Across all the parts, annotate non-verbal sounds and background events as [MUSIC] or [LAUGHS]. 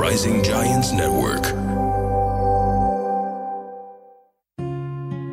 Rising Giants Network.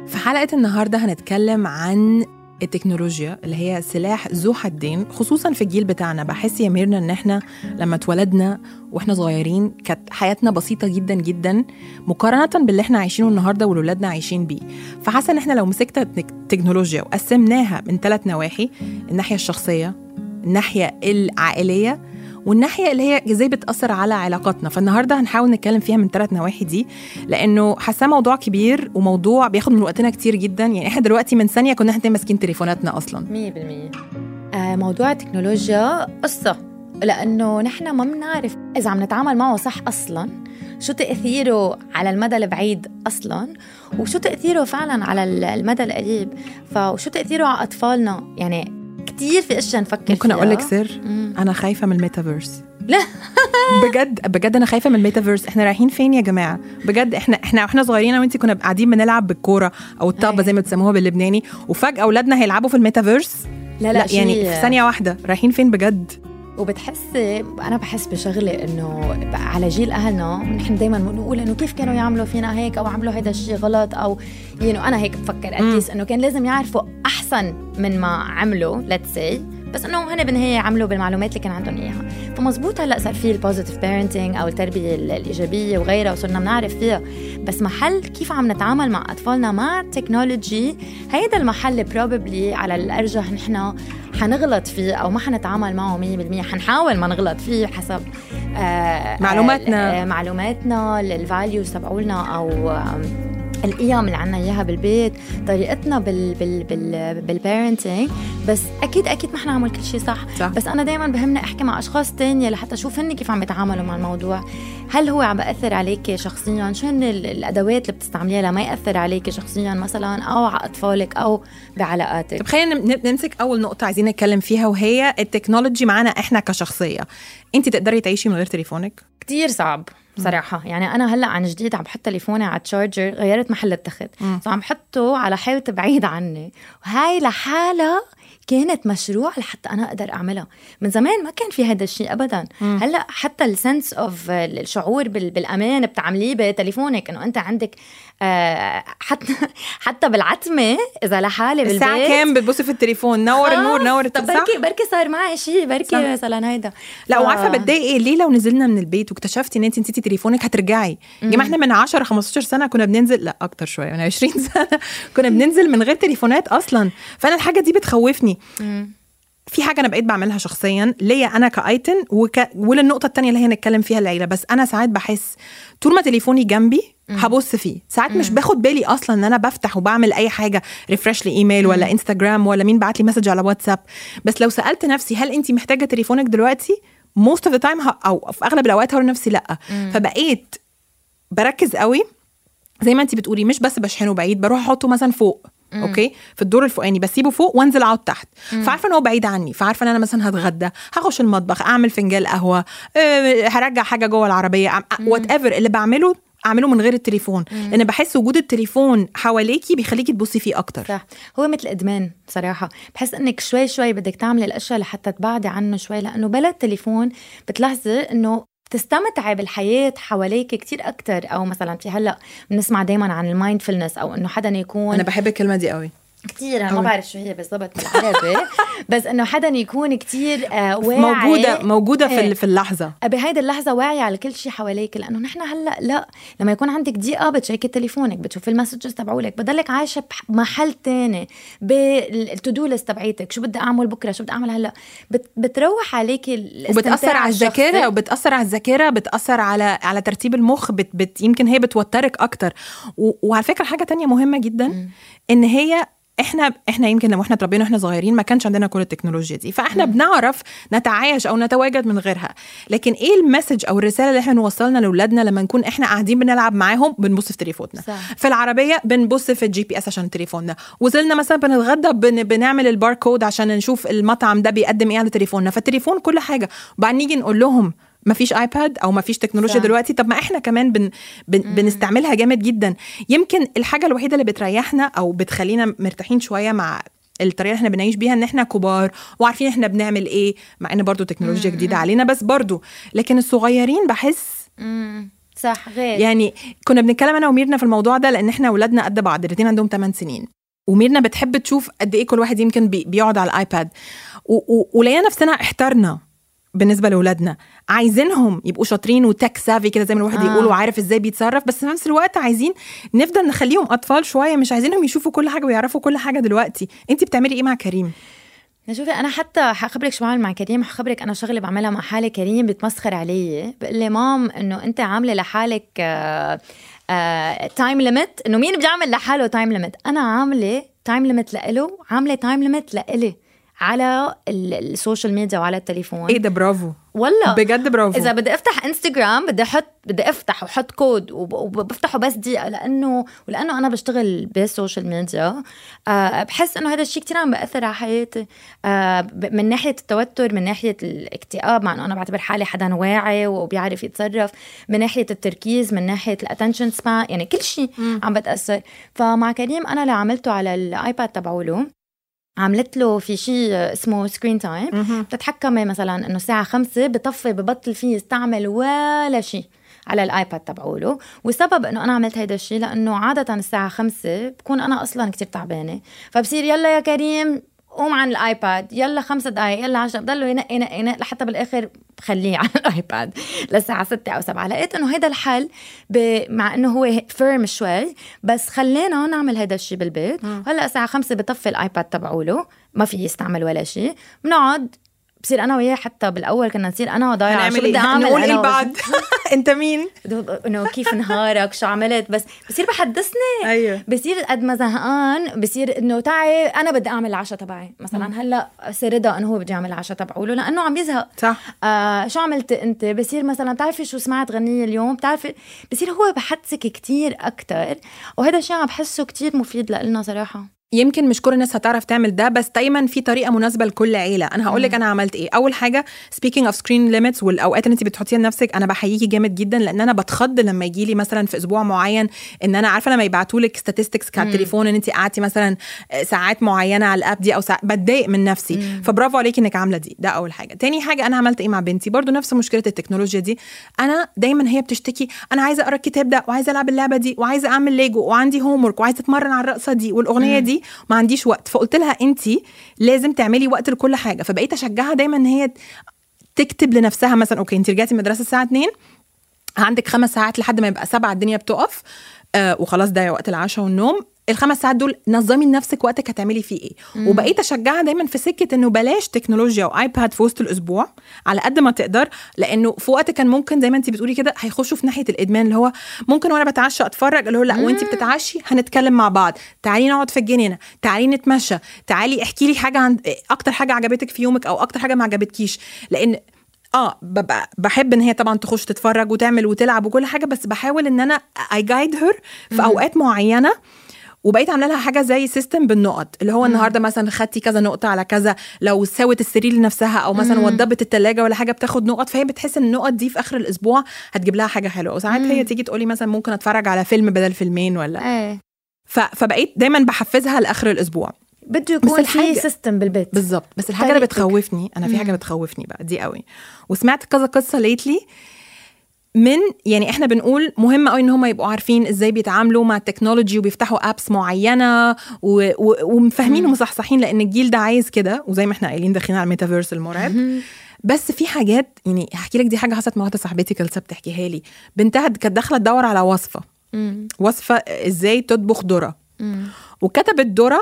في حلقة النهاردة هنتكلم عن التكنولوجيا اللي هي سلاح ذو حدين خصوصا في الجيل بتاعنا بحس يا ميرنا إن إحنا لما اتولدنا وإحنا صغيرين كانت حياتنا بسيطة جدا جدا مقارنة باللي إحنا عايشينه النهاردة واللي ولادنا عايشين بيه فحاسة إن إحنا لو مسكنا التكنولوجيا وقسمناها من ثلاث نواحي الناحية الشخصية الناحية العائلية والناحية اللي هي إزاي بتأثر على علاقاتنا. فالنهاردة هنحاول نتكلم فيها من ثلاث نواحي دي لأنه حاساه موضوع كبير وموضوع بياخد من وقتنا كتير جدا. يعني إحنا دلوقتي من ثانية كنا إحنا ماسكين تليفوناتنا أصلا. 100% آه موضوع التكنولوجيا قصة لأنه نحن ما بنعرف إذا عم نتعامل معه صح أصلا شو تأثيره على المدى البعيد أصلا وشو تأثيره فعلا على المدى القريب فشو تأثيره على أطفالنا. يعني كتير في أشياء نفكر ممكن أقول لك سر. أنا خايفة من الميتافيرس. [LAUGHS] لا. بجد بجد أنا خايفة من الميتافيرس. إحنا رايحين فين يا جماعة؟ بجد إحنا إحنا وإحنا صغيرين أنا وانت كنا قاعدين بنلعب بالكورة أو الطابة أيوة. زي ما بتسموها باللبناني وفجأة أولادنا هيلعبوا في الميتافيرس؟ لا لا, يعني شي- في ثانية واحدة. رايحين فين بجد؟ وبتحسي أنا بحس بشغلة إنه على جيل أهلنا نحن دايما بنقول إنه كيف كانوا يعملوا فينا هيك أو عملوا هذا الشيء غلط أو يعني أنا هيك بفكر at least إنه كان لازم يعرفوا أحسن من ما عملوا let's see بس انه هن بالنهاية عملوا بالمعلومات اللي كان عندهم إياها. فمزبوط هلأ صار في ال positive parenting أو التربية ال- الإيجابية وغيرها وصرنا بنعرف فيها. بس محل كيف عم نتعامل مع أطفالنا مع ال technology هيدا المحل probably على الأرجح نحن حنغلط فيه أو ما حنتعامل معه 100% حنحاول ما نغلط فيه حسب آه معلوماتنا. آه معلوماتنا ال values تبعولنا أو آم، القيم اللي عنا إياها بالبيت طريقتنا بال بال بال بالبيرنتينج بس أكيد أكيد ما حنعمل كل شيء صح. صح. بس أنا دائما بهمني أحكي مع أشخاص تانية لحتى أشوف هن كيف عم يتعاملوا مع الموضوع. هل هو عم بأثر عليك شخصيا؟ شو هن ال- الأدوات اللي بتستعمليها لما يأثر عليك شخصيا مثلا أو على أطفالك أو بعلاقاتك؟ طب خلينا نم- نمسك أول نقطة عايزين نتكلم فيها وهي التكنولوجي معانا إحنا كشخصية. انت تقدري تعيشي من غير تليفونك؟ كتير صعب. صراحة يعني أنا هلأ عن جديد عم بحط تليفوني على ال charger غير محل التخت. فعم بحطه على حيط بعيد عني. وهاي لحالها كانت مشروع لحتى أنا أقدر أعملها. من زمان ما كان في هذا الشيء ابدا. هلأ حتى ال sense of الشعور بال- بالأمان بتعمليه بتليفونك إنه أنت عندك آه حتى [LAUGHS] حتى بالعتمة إذا لحالي بالبيت. الساعة كام بتبصي في التليفون؟ نور النور نور طب؟ بركي بركي صار معي شيء بركي. مثلا هيدا. لا ف- وعارفة بتضايق إيه؟ ليه لو نزلنا من البيت واكتشفتي إن أنت نسيتي تليفونك هترجعي. يا جماعة إحنا من 10 15 سنة كنا بننزل لا أكتر شوية من 20 [LAUGHS] سنة كنا بننزل من غير تليفونات أصلا. فأنا الحاجة دي بتخوفني. في حاجة أنا بقيت بعملها شخصيا ليا أنا كأيتن وك... وللنقطة التانية اللي هي نتكلم فيها العيلة. بس أنا ساعات بحس طول ما تليفوني جنبي هبص فيه. ساعات مش باخد بالي أصلا إن أنا بفتح وبعمل أي حاجة refresh ل email ولا انستجرام ولا مين بعت لي message على واتساب. بس لو سألت نفسي هل انت محتاجة تليفونك دلوقتي؟ most of the time أو في أغلب الأوقات هقول لنفسي لأ. فبقيت بركز قوي. زي ما انت بتقولي مش بس بشحنه بعيد بروح أحطه مثلا فوق okay؟ في الدور الفوقاني بسيبه فوق وانزل أقعد تحت. فعارفة إن هو بعيد عني فعارفة إن أنا مثلا هتغدى هخش المطبخ أعمل فنجان قهوة أه هرجع حاجة جوه العربية whatever اللي بعمله أعمله من غير التليفون. لأن بحس وجود التليفون حواليكي بيخليكي تبصي فيه أكتر. صح. هو مثل ادمان بصراحة. بحس إنك شوي شوي بدك تعملي الأشياء لحتى تبعدي عنه شوي لأنه بلا التليفون بتلاحظي إنه تستمتعي بالحياة حواليك كتير أكتر. أو مثلا في هلأ بنسمع دايما عن المايندفولنس أو إنه حدا يكون أنا بحب الكلمة دي قوي. أنا ما. بعرف شو هي بالضبط بالعربي [LAUGHS] بس إنه حدا يكون كتير آه واعي موجودة موجوده في إيه. في اللحظة بهيدي اللحظة واعيه على كل شيء حواليك لأنه نحن هلأ لا لما يكون عندك دقيقة بتشيكي تليفونك بتشوفي ال messages تبعولك بضلك عايشة بمحل تاني بال to do list تبعيتك شو بدي أعمل بكرة شو بدي أعمل هلأ بت بتروح الاستمتاع وبتأثر على الذاكرة. وبتأثر على الذاكرة بتأثر على على ترتيب المخ بت بت يمكن هي بتوترك أكتر. وعلى فكرة حاجة تانية مهمة جدا إن هي إحنا إحنا يمكن لما إحنا اتربينا وإحنا صغيرين ما كانش عندنا كل التكنولوجيا دي. فاحنا بنعرف نتعايش أو نتواجد من غيرها. لكن إيه ال message أو الرسالة اللي إحنا نوصلنا لاولادنا لما نكون إحنا قاعدين بنلعب معاهم بنبص في تليفوننا. في العربية بنبص في ال GPS عشان تليفوننا. وصلنا مثلا بنتغدى بن بنعمل الباركود عشان نشوف المطعم ده بيقدم إيه على تليفوننا. فالتليفون كل حاجة. وبعدين نيجي نقول لهم ما فيش ايباد أو ما فيش تكنولوجيا صح. دلوقتي. طب ما إحنا كمان بن بن بنستعملها جامد جدا. يمكن الحاجة الوحيدة اللي بتريحنا أو بتخلينا مرتاحين شوية مع الطريقة اللي إحنا بنعيش بيها إن إحنا كبار وعارفين إحنا بنعمل إيه مع إن برضو تكنولوجيا جديدة علينا. بس برضو لكن الصغيرين بحس مم. صح غير. يعني كنا بنتكلم أنا وميرنا في الموضوع ده لأن إحنا اولادنا قد بعض الاثنين عندهم 8 سنين. وميرنا بتحب تشوف قد إيه كل واحد يمكن بي- بيقعد على الآيباد. ولقينا نفسنا احترنا. بالنسبة لاولادنا عايزينهم يبقوا شاطرين وتك سافي كده زي ما الواحد آه. آه. يقول وعارف إزاي بيتصرف بس في نفس الوقت عايزين نفضل نخليهم أطفال شوية مش عايزينهم يشوفوا كل حاجة ويعرفوا كل حاجة دلوقتي. انت بتعملي إيه مع كريم؟ شوفي أنا حتى حخبرك شو بعمل مع كريم حخبرك أنا شغله بعملها مع حالي كريم بتمسخر علي بقول لي mom إنه أنت عاملة لحالك time limit إنه مين بيعمل لحاله time limit أنا عاملة time limit لإله عاملة time limit لإلي. على ال- ال social media وعلى التليفون. إيه ده برافو. والله. بجد برافو. إذا بدي أفتح انستغرام بدي أحط بدي أفتح وحط كود وب- وبفتحه بس دقيقة لأنه ولأنه أنا بشتغل بال social media آه بحس إنه هذا الشيء كثير عم بأثر على حياتي. آه من ناحية التوتر من ناحية الاكتئاب مع إنه أنا بعتبر حالي حدا واعي وبيعرف يتصرف. من ناحية التركيز من ناحية ال attention span يعني كل شيء عم بتأثر. فمع كريم أنا اللي عملته على الايباد تبعوله عملت له في شيء اسمه screen time بتتحكمي مثلا إنه الساعة خمسة بطفي ببطل فيه يستعمل ولا شيء على الآيباد تبعوله والسبب إنه أنا عملت هيدا الشيء لأنه عادة الساعة خمسة بكون أنا أصلا كتير تعبانة. فبصير يلا يا كريم قوم عن الآيباد يلا خمس دقائق يلا عشرة بضلوا ينقي ينقي ينقي لحتى بالآخر بخليه على الآيباد. [LAUGHS] للساعه ستة أو سبعة. لقيت إنه هيدا الحل ب... مع إنه هو firm شوي بس خلينا نعمل هيدا الشيء بالبيت. هلأ الساعة خمسة بطفي الآيباد تبعوله ما في يستعمل ولا شيء بنقعد بصير أنا وياه حتى بالأول كنا نصير أنا وياه ضايعه شو هنعمل بدي أعمل؟ نقول إيه أنا لبعض [LAUGHS] أنت مين؟ [LAUGHS] إنه كيف نهارك؟ شو عملت؟ بس بصير بحدثني. أيوة. بصير قد ما زهقان بصير إنه تعي أنا بدي أعمل العشاء تبعي. مثلا هلأ صار رضا إنه هو بده يعمل العشاء تبعه له لأنه عم يزهق. صح. آه شو عملت أنت؟ بصير مثلا بتعرفي شو سمعت غنية اليوم؟ بتعرفي بصير هو بحدثك كتير أكتر وهذا الشيء عم بحسه كتير مفيد لنا صراحة. يمكن مش كل الناس هتعرف تعمل ده بس دايما في طريقة مناسبة لكل عيلة. أنا هقول لك أنا عملت إيه. أول حاجة speaking of screen limits والأوقات اللي انت بتحطيها لنفسك أنا بحييكي جامد جدا لأن أنا بتخض لما يجي لي مثلا في أسبوع معين إن أنا عارفة لما يبعتوا لك statistics على التليفون إن انت قعدتي مثلا ساعات معينة على ال app دي أو ساعات بتضايق من نفسي. فبرافو عليكي إنك عاملة دي. ده أول حاجة. تاني حاجة أنا عملت إيه مع بنتي؟ برضو نفس مشكلة التكنولوجيا دي. أنا دايما هي بتشتكي أنا عايزة أقرأ الكتاب ده وعايزة ألعب اللعبة دي وعايزة أعمل ليجو وعندي homework وعايزة أتمرن على الرقصة دي والأغنية دي. ما عنديش وقت. فقلت لها انت لازم تعملي وقت لكل حاجة. فبقيت أشجعها دايما إن هي تكتب لنفسها مثلا okay انت رجعتي المدرسة الساعة 2 عندك خمس ساعات لحد ما يبقى سبعة الدنيا بتقف آه وخلاص ده وقت العشاء والنوم. الخمس ساعات دول نظمي لنفسك وقتك هتعملي فيه إيه. وبقيت أشجعها دايما في سكة إنه بلاش تكنولوجيا و iPad في وسط الأسبوع على قد ما تقدر لأنه في وقت كان ممكن زي ما انت بتقولي كده هيخشوا في ناحية الإدمان اللي هو ممكن وأنا بتعشى أتفرج اللي هو لأ وانت بتتعشي هنتكلم مع بعض. تعالي نقعد في الجنينة تعالي نتمشى تعالي احكي لي حاجة عن أكتر حاجة عجبتك في يومك أو أكتر حاجة ما عجبتكيش. لأن آه ببقى بحب إن هي طبعا تخش تتفرج وتعمل وتلعب وكل حاجة بس بحاول إن أنا I guide her في أوقات معينة وبقيت عامله لها حاجة زي system بالنقط اللي هو النهارده مثلا خدتي كذا نقطة على كذا لو سوت السرير لنفسها أو مثلا وضبت التلاجة ولا حاجة بتاخد نقط فهي بتحس إن النقط دي في آخر الأسبوع هتجيب لها حاجة حلوة. وساعات هي تيجي تقولي مثلا ممكن أتفرج على فيلم بدل فيلمين ولا. إيه. ف... فبقيت دايما بحفزها لآخر الأسبوع. بده يكون في system بالبيت. بالظبط. بس الحاجة اللي. بتخوفني أنا في حاجة بتخوفني بقى دي قوي. وسمعت كذا قصة lately من يعني إحنا بنقول مهم قوي إن هم يبقوا عارفين إزاي بيتعاملوا مع ال technology وبيفتحوا apps معينة و... و... ومفاهمين ومصحصحين لأن الجيل ده عايز كده وزي ما إحنا قايلين داخلين على الميتافيرس المرعب. بس في حاجات يعني هحكي لك دي حاجة حصلت مع واحدة صاحبتي كانت بتحكيها لي. بنتها كانت داخلة تدور على وصفة. وصفة إزاي تطبخ ذرة. وكتبت ذرة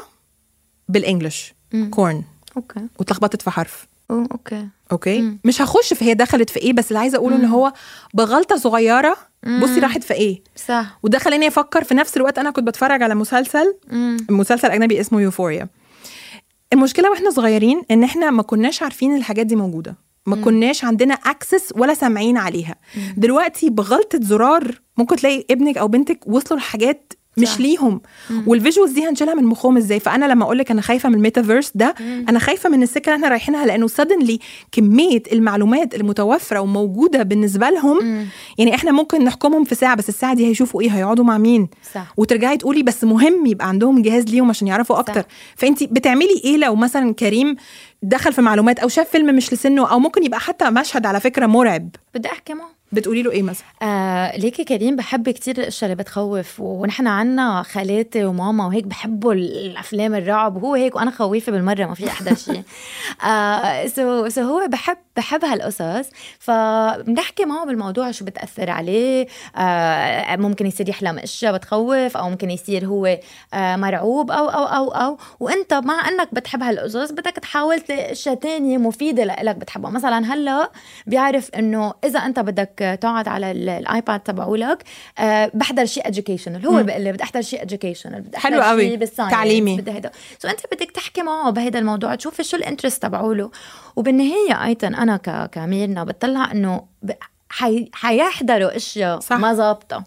بال English. corn okay. واتلخبطت في حرف. okay. okay؟ مم. مش هخش في هي دخلت في إيه بس اللي عايزة أقوله إن هو بغلطة صغيرة بصي راحت في إيه؟ صح. وده خلاني أفكر في نفس الوقت أنا كنت بتفرج على مسلسل مم. مسلسل أجنبي اسمه Euphoria المشكلة وإحنا صغيرين إن إحنا ما كناش عارفين الحاجات دي موجودة. ما كناش عندنا access ولا سامعين عليها. دلوقتي بغلطة زرار ممكن تلاقي ابنك أو بنتك وصلوا لحاجات مش صح. ليهم. وال visuals دي هنشيلها من مخهم إزاي؟ فأنا لما أقول لك أنا خايفة من الميتافيرس ده أنا خايفة من السكة اللي إحنا رايحينها لأنه suddenly كمية المعلومات المتوفرة وموجودة بالنسبة لهم يعني إحنا ممكن نحكمهم في ساعة بس الساعة دي هيشوفوا إيه؟ هيقعدوا مع مين؟ صح. وترجعي تقولي بس مهم يبقى عندهم جهاز ليهم عشان يعرفوا أكتر. صح. فانت بتعملي إيه لو مثلا كريم دخل في معلومات أو شاف فيلم مش لسنه أو ممكن يبقى حتى مشهد على فكرة مرعب؟ بدي احكي معه بتقولي له إيه مثلا؟ آه ليكي كريم بحب كتير الاشياء اللي بتخوف ونحن عنا خالاتي وماما وهيك بحبوا الأفلام الرعب وهو هيك وأنا خويفة بالمرة ما في احضر شيء. [LAUGHS] آه so so هو بحب بحب هالقصص فبنحكي معه بالموضوع شو بتأثر عليه آه ممكن يصير يحلم إشياء بتخوف أو ممكن يصير هو آه مرعوب أو أو أو أو. وأنت مع إنك بتحب هالقصص بدك تحاول تلاقي إشياء تانية مفيدة لك بتحبها. مثلا هلأ بيعرف إنه إذا أنت بدك تقعد على ال- ال iPad تبعولك آه بحضر شيء educational. هو بيقول لي بدي أحضر شيء educational بدي حلو احضر قوي. شيء بال science تعليمي. بدي هيدا. so أنت بدك تحكي معه بهيدا الموضوع تشوفي شو ال interest تبعوله. وبالنهاية أيضا أنا كميرنا بطلع إنه. حيحضروا إشياء صح. ما ظابطة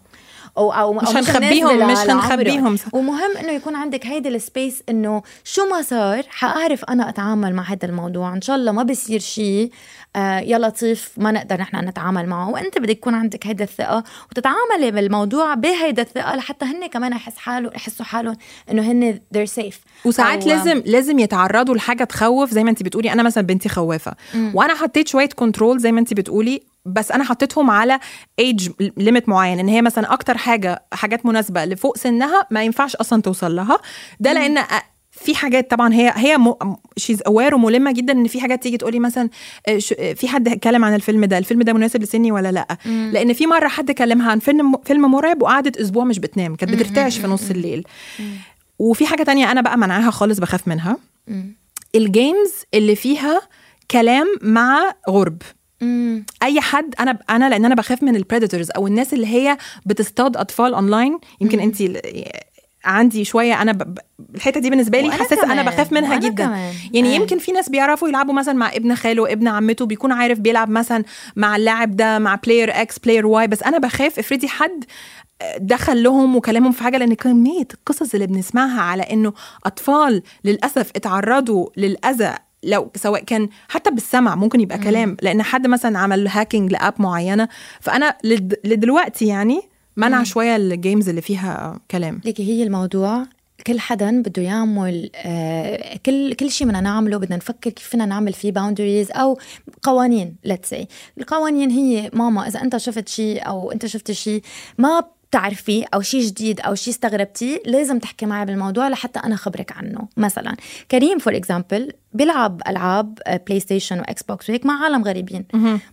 أو أو مش هنخبيهم- مش. هنخبيهم،. ومهم إنه يكون عندك هيدي ال space إنه شو ما صار حأعرف أنا أتعامل مع هذا الموضوع. إن شاء الله ما بصير شيء آه يا لطيف ما نقدر نحن نتعامل معه. وأنت بدك يكون عندك هيدا الثقة وتتعاملي بالموضوع بهيدا الثقة لحتى هن كمان يحس حالهم يحسوا حالهم إنه هن they're safe. وساعات أو- لازم لازم يتعرضوا لحاجة تخوف زي ما أنت بتقولي أنا مثلا بنتي خوافة. وأنا حطيت شوية control زي ما أنت بتقولي بس أنا حطيتهم على age limit معين إن هي مثلا أكتر حاجة حاجات مناسبة لفوق سنها ما ينفعش أصلا توصل لها. ده لأن في حاجات طبعا هي هي she's aware وملمة جدا إن في حاجات تيجي تقولي مثلا آه، آه، في حد اتكلم عن الفيلم ده الفيلم ده مناسب لسني ولا لأ؟ لأن في مرة حد كلمها عن فيلم فيلم مرعب وقعدت أسبوع مش بتنام كانت بترتعش في نص الليل. وفي حاجة تانية أنا بقى منعاها خالص بخاف منها. ال games اللي فيها كلام مع غرب. مم. أي حد أنا أنا لأن أنا بخاف من ال predators أو الناس اللي هي بتصطاد أطفال اونلاين يمكن انت عندي شوية أنا ب... الحتة دي بالنسبة لي حساسه أنا. بخاف منها وأنا جدا كمان. يعني آه. يمكن في ناس بيعرفوا يلعبوا مثلا مع ابن خاله ابن عمته بيكون عارف بيلعب مثلا مع اللاعب ده مع player X player Y بس أنا بخاف افرضي حد دخل لهم وكلمهم في حاجة لأن كمية القصص اللي بنسمعها على إنه أطفال للأسف اتعرضوا للأذى لو سواء كان حتى بالسمع ممكن يبقى كلام. لأن حد مثلا عمل hacking ل app معينة فأنا لد- لدلوقتي يعني منع شوية ال games اللي فيها كلام. ليكي هي الموضوع كل حدا بده يعمل آه كل كل شيء بدنا نعمله بدنا نفكر كيف فينا نعمل فيه boundaries أو قوانين let's say القوانين هي ماما إذا أنت شفت شيء أو أنت شفت شيء ما بتعرفيه أو شيء جديد أو شيء استغربتيه لازم تحكي معي بالموضوع لحتى أنا خبرك عنه. مثلا كريم for example بيلعب ألعاب آه، PlayStation و Xbox وهيك مع عالم غريبين.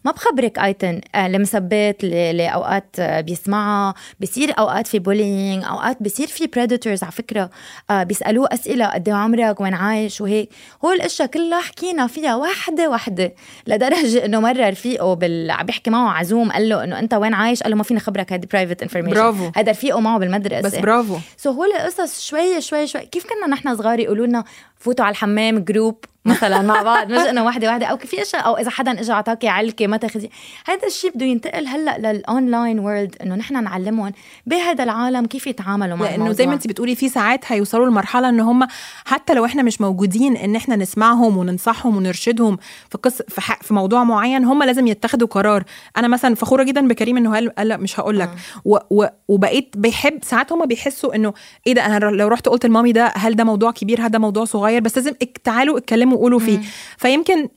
ما بخبرك ايتن آه، المسبات اللي اللي اوقات آه، بيسمعها. بصير أوقات في bullying أوقات بصير في predators على فكرة. آه، بيسألوه أسئلة قد إيه عمرك؟ وين عايش؟ وهيك. هول الأشياء كلها حكينا فيها وحده وحده لدرجة إنه مره رفيقه بال... عم بيحكي معه عزوم قال له إنه أنت وين عايش؟ قال له ما فيني خبرك هذه private information برافو. هذا رفيقه معه بالمدرسة. بس برافو. so هول القصص شوي شوي شوي. كيف كنا نحن صغار يقولوا لنا فوتوا على الحمام group مثلا مع بعض مش إنه وحده وحده أو في أشياء أو إذا حدا اجى اعطاكي علكة ما تاخذي هذا الشيء بده ينتقل هلأ لل online world إنه نحن نعلمهم بهذا العالم كيف يتعاملوا مع لأنه الموضوع. زي ما انت بتقولي في ساعات هيوصلوا لمرحلة ان هم حتى لو إحنا مش موجودين إن إحنا نسمعهم وننصحهم ونرشدهم في قص في, ح... في موضوع معين هم لازم يتخذوا قرار. أنا مثلا فخورة جدا بكريم إنه قال لا مش هقول لك و... و... وبقيت بيحب ساعات هم بيحسوا إنه إيه ده أنا لو رحت قلت لمامي ده هل ده موضوع كبير هل ده موضوع صغير بس لازم تعالوا اتكلموا وقولوا فيه. فيمكن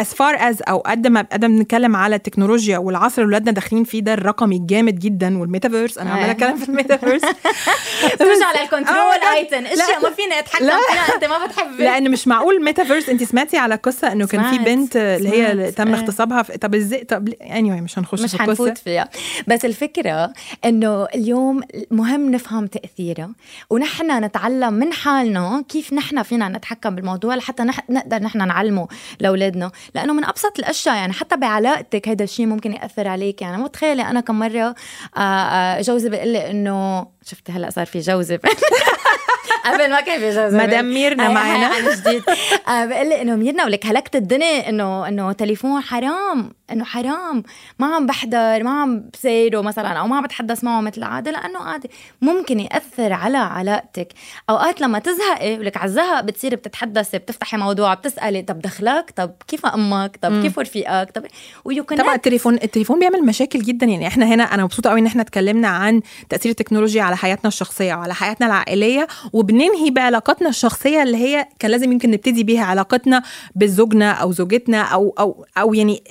as far as أو قد ما قد ما بنتكلم على التكنولوجيا والعصر اللي ولادنا داخلين فيه ده الرقمي الجامد جدا والميتافيرس أنا عمالة أيه. أتكلم في الميتافيرس [LAUGHS] [LAUGHS] ترجع للكنترول آه، ايتن اشياء ما فينا اتحكم. فيها أنت ما بتحبي لأن مش معقول ميتافيرس أنت سمعتي على قصة إنه كان في. بنت اللي هي. تم إيه. اغتصابها طب إزاي طب anyway anyway مش هنخش مش في القصة حنفوت فيها بس الفكرة إنه اليوم مهم نفهم تأثيرها ونحن نتعلم من حالنا كيف نحن فينا نتحكم بالموضوع لحتى. نقدر نحن نعلمه لأولادنا لأنه من أبسط الأشياء يعني حتى بعلاقتك هذا الشيء ممكن يأثر عليك. يعني متخيلة أنا كم مرة آه، آه، جوزي بيقول لي إنه شفت هلأ صار في جوزي. [LAUGHS] قبل ما كان في جوزي. مدام ميرنا معنا. [LAUGHS] عن جديد. آه، بقول لي إنه ميرنا ولك هلكت الدنيا إنه إنه تليفون حرام. إنه حرام ما عم بحضر ما عم بسيره مثلا أو ما عم بتحدث معه مثل العادة. لأنه عادي ممكن يأثر على علاقتك. أوقات لما تزهقي ولك على الزهق بتصيري بتتحدثي بتفتحي موضوع بتسألي طب دخلك؟ طب كيف أمك؟ طب كيف رفيقك؟ طب ويو طبعا التليفون التليفون بيعمل مشاكل جدا. يعني إحنا هنا أنا مبسوطة قوي إن إحنا اتكلمنا عن تأثير التكنولوجيا على حياتنا الشخصية وعلى حياتنا العائلية. وبننهي بعلاقاتنا الشخصية اللي هي كان لازم يمكن نبتدي بيها علاقتنا بزوجنا أو زوجتنا أو أو أو يعني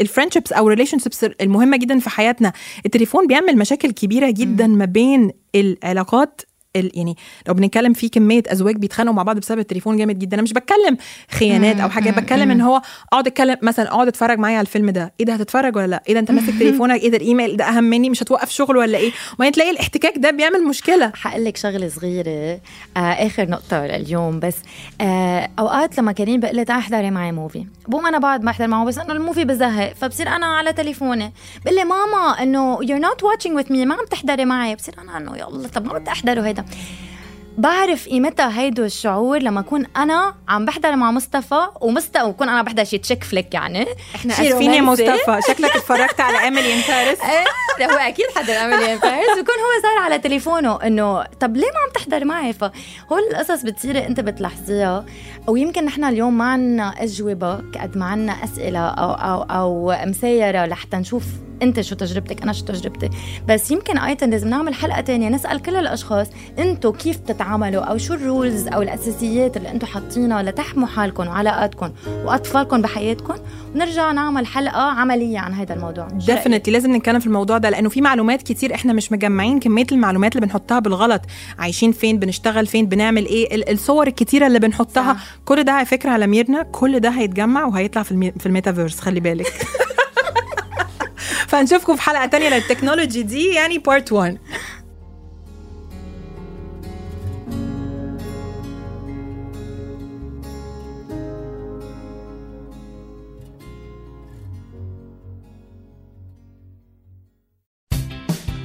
ال friendships أو relationships المهمة جدا في حياتنا. التليفون بيعمل مشاكل كبيرة جدا ما بين العلاقات ال- يعني لو بنتكلم في كمية أزواج بيتخانقوا مع بعض بسبب التليفون جامد جدا. أنا مش بتكلم خيانات أو حاجة بتكلم إن هو أقعد أتكلم مثلا أقعد أتفرج معايا على الفيلم ده. إيه ده هتتفرج ولا لأ؟ إيه ده أنت ماسك تليفونك؟ إيه ده الإيميل ده أهم مني؟ مش هتوقف شغل ولا إيه؟ وبعدين تلاقي الاحتكاك ده بيعمل مشكلة. حقول لك شغلة صغيرة آه آخر نقطة لليوم بس. آه أوقات لما كريم بقول لي احضري معي movie بقوم أنا بعد ما أحضر معه بس إنه ال movie بزهق فبصير أنا على تليفوني. بقول لي ماما إنه you're not watching with me ما عم تحضري معي. بصير أنا إنه يلا طب ما بدي أحضره هيدا. بعرف قيمتها هيدو الشعور لما أكون أنا عم بحضر مع مصطفى ومصطفى وكون أنا بحضر شي chick flick يعني. إحنا اسفين يا. مصطفى. شكلك اتفرجت على Emily in Paris إيه هو أكيد حدا عمل Emily in Paris ويكون هو صار على تليفونه إنه طب ليه ما عم تحضر معي؟ فهول القصص بتصيري أنت بتلاحظيها. ويمكن نحن اليوم ما عنا أجوبة قد ما عنا أسئلة أو أو أو مسيرة لحتى نشوف انت شو تجربتك أنا شو تجربتي. بس يمكن أيضا لازم نعمل حلقة تانية نسأل كل الأشخاص أنتم كيف بتتعاملوا أو شو ال rules أو الأساسيات اللي أنتم حاطينها لتحموا حالكم وعلاقاتكم وأطفالكم بحياتكم. ونرجع نعمل حلقة عملية عن هذا الموضوع؟ definitely لازم نتكلم في الموضوع ده لأنه في معلومات كتير إحنا مش مجمعين كمية المعلومات اللي بنحطها بالغلط. عايشين فين بنشتغل فين بنعمل إيه ال- الصور الكتيرة اللي بنحطها. صح. كل ده على فكره على ميرنا كل ده هيتجمع وهيطلع. في الميتافيرس. خلي بالك. [LAUGHS] فهنشوفكم في حلقه تانية للتكنولوجي دي يعني بارت 1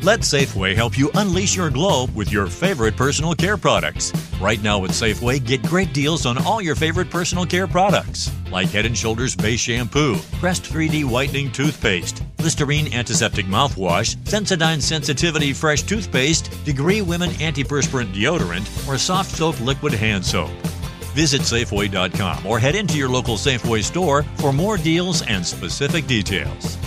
Let Safeway help you unleash your glow with your favorite personal care products. Right now at Safeway, get great deals on all your favorite personal care products, like Head & Shoulders Base Shampoo, Crest 3D Whitening Toothpaste, Listerine Antiseptic Mouthwash, Sensodyne Sensitivity Fresh Toothpaste, Degree Women Antiperspirant Deodorant, or Soft Soap Liquid Hand Soap. Visit Safeway.com or head into your local Safeway store for more deals and specific details.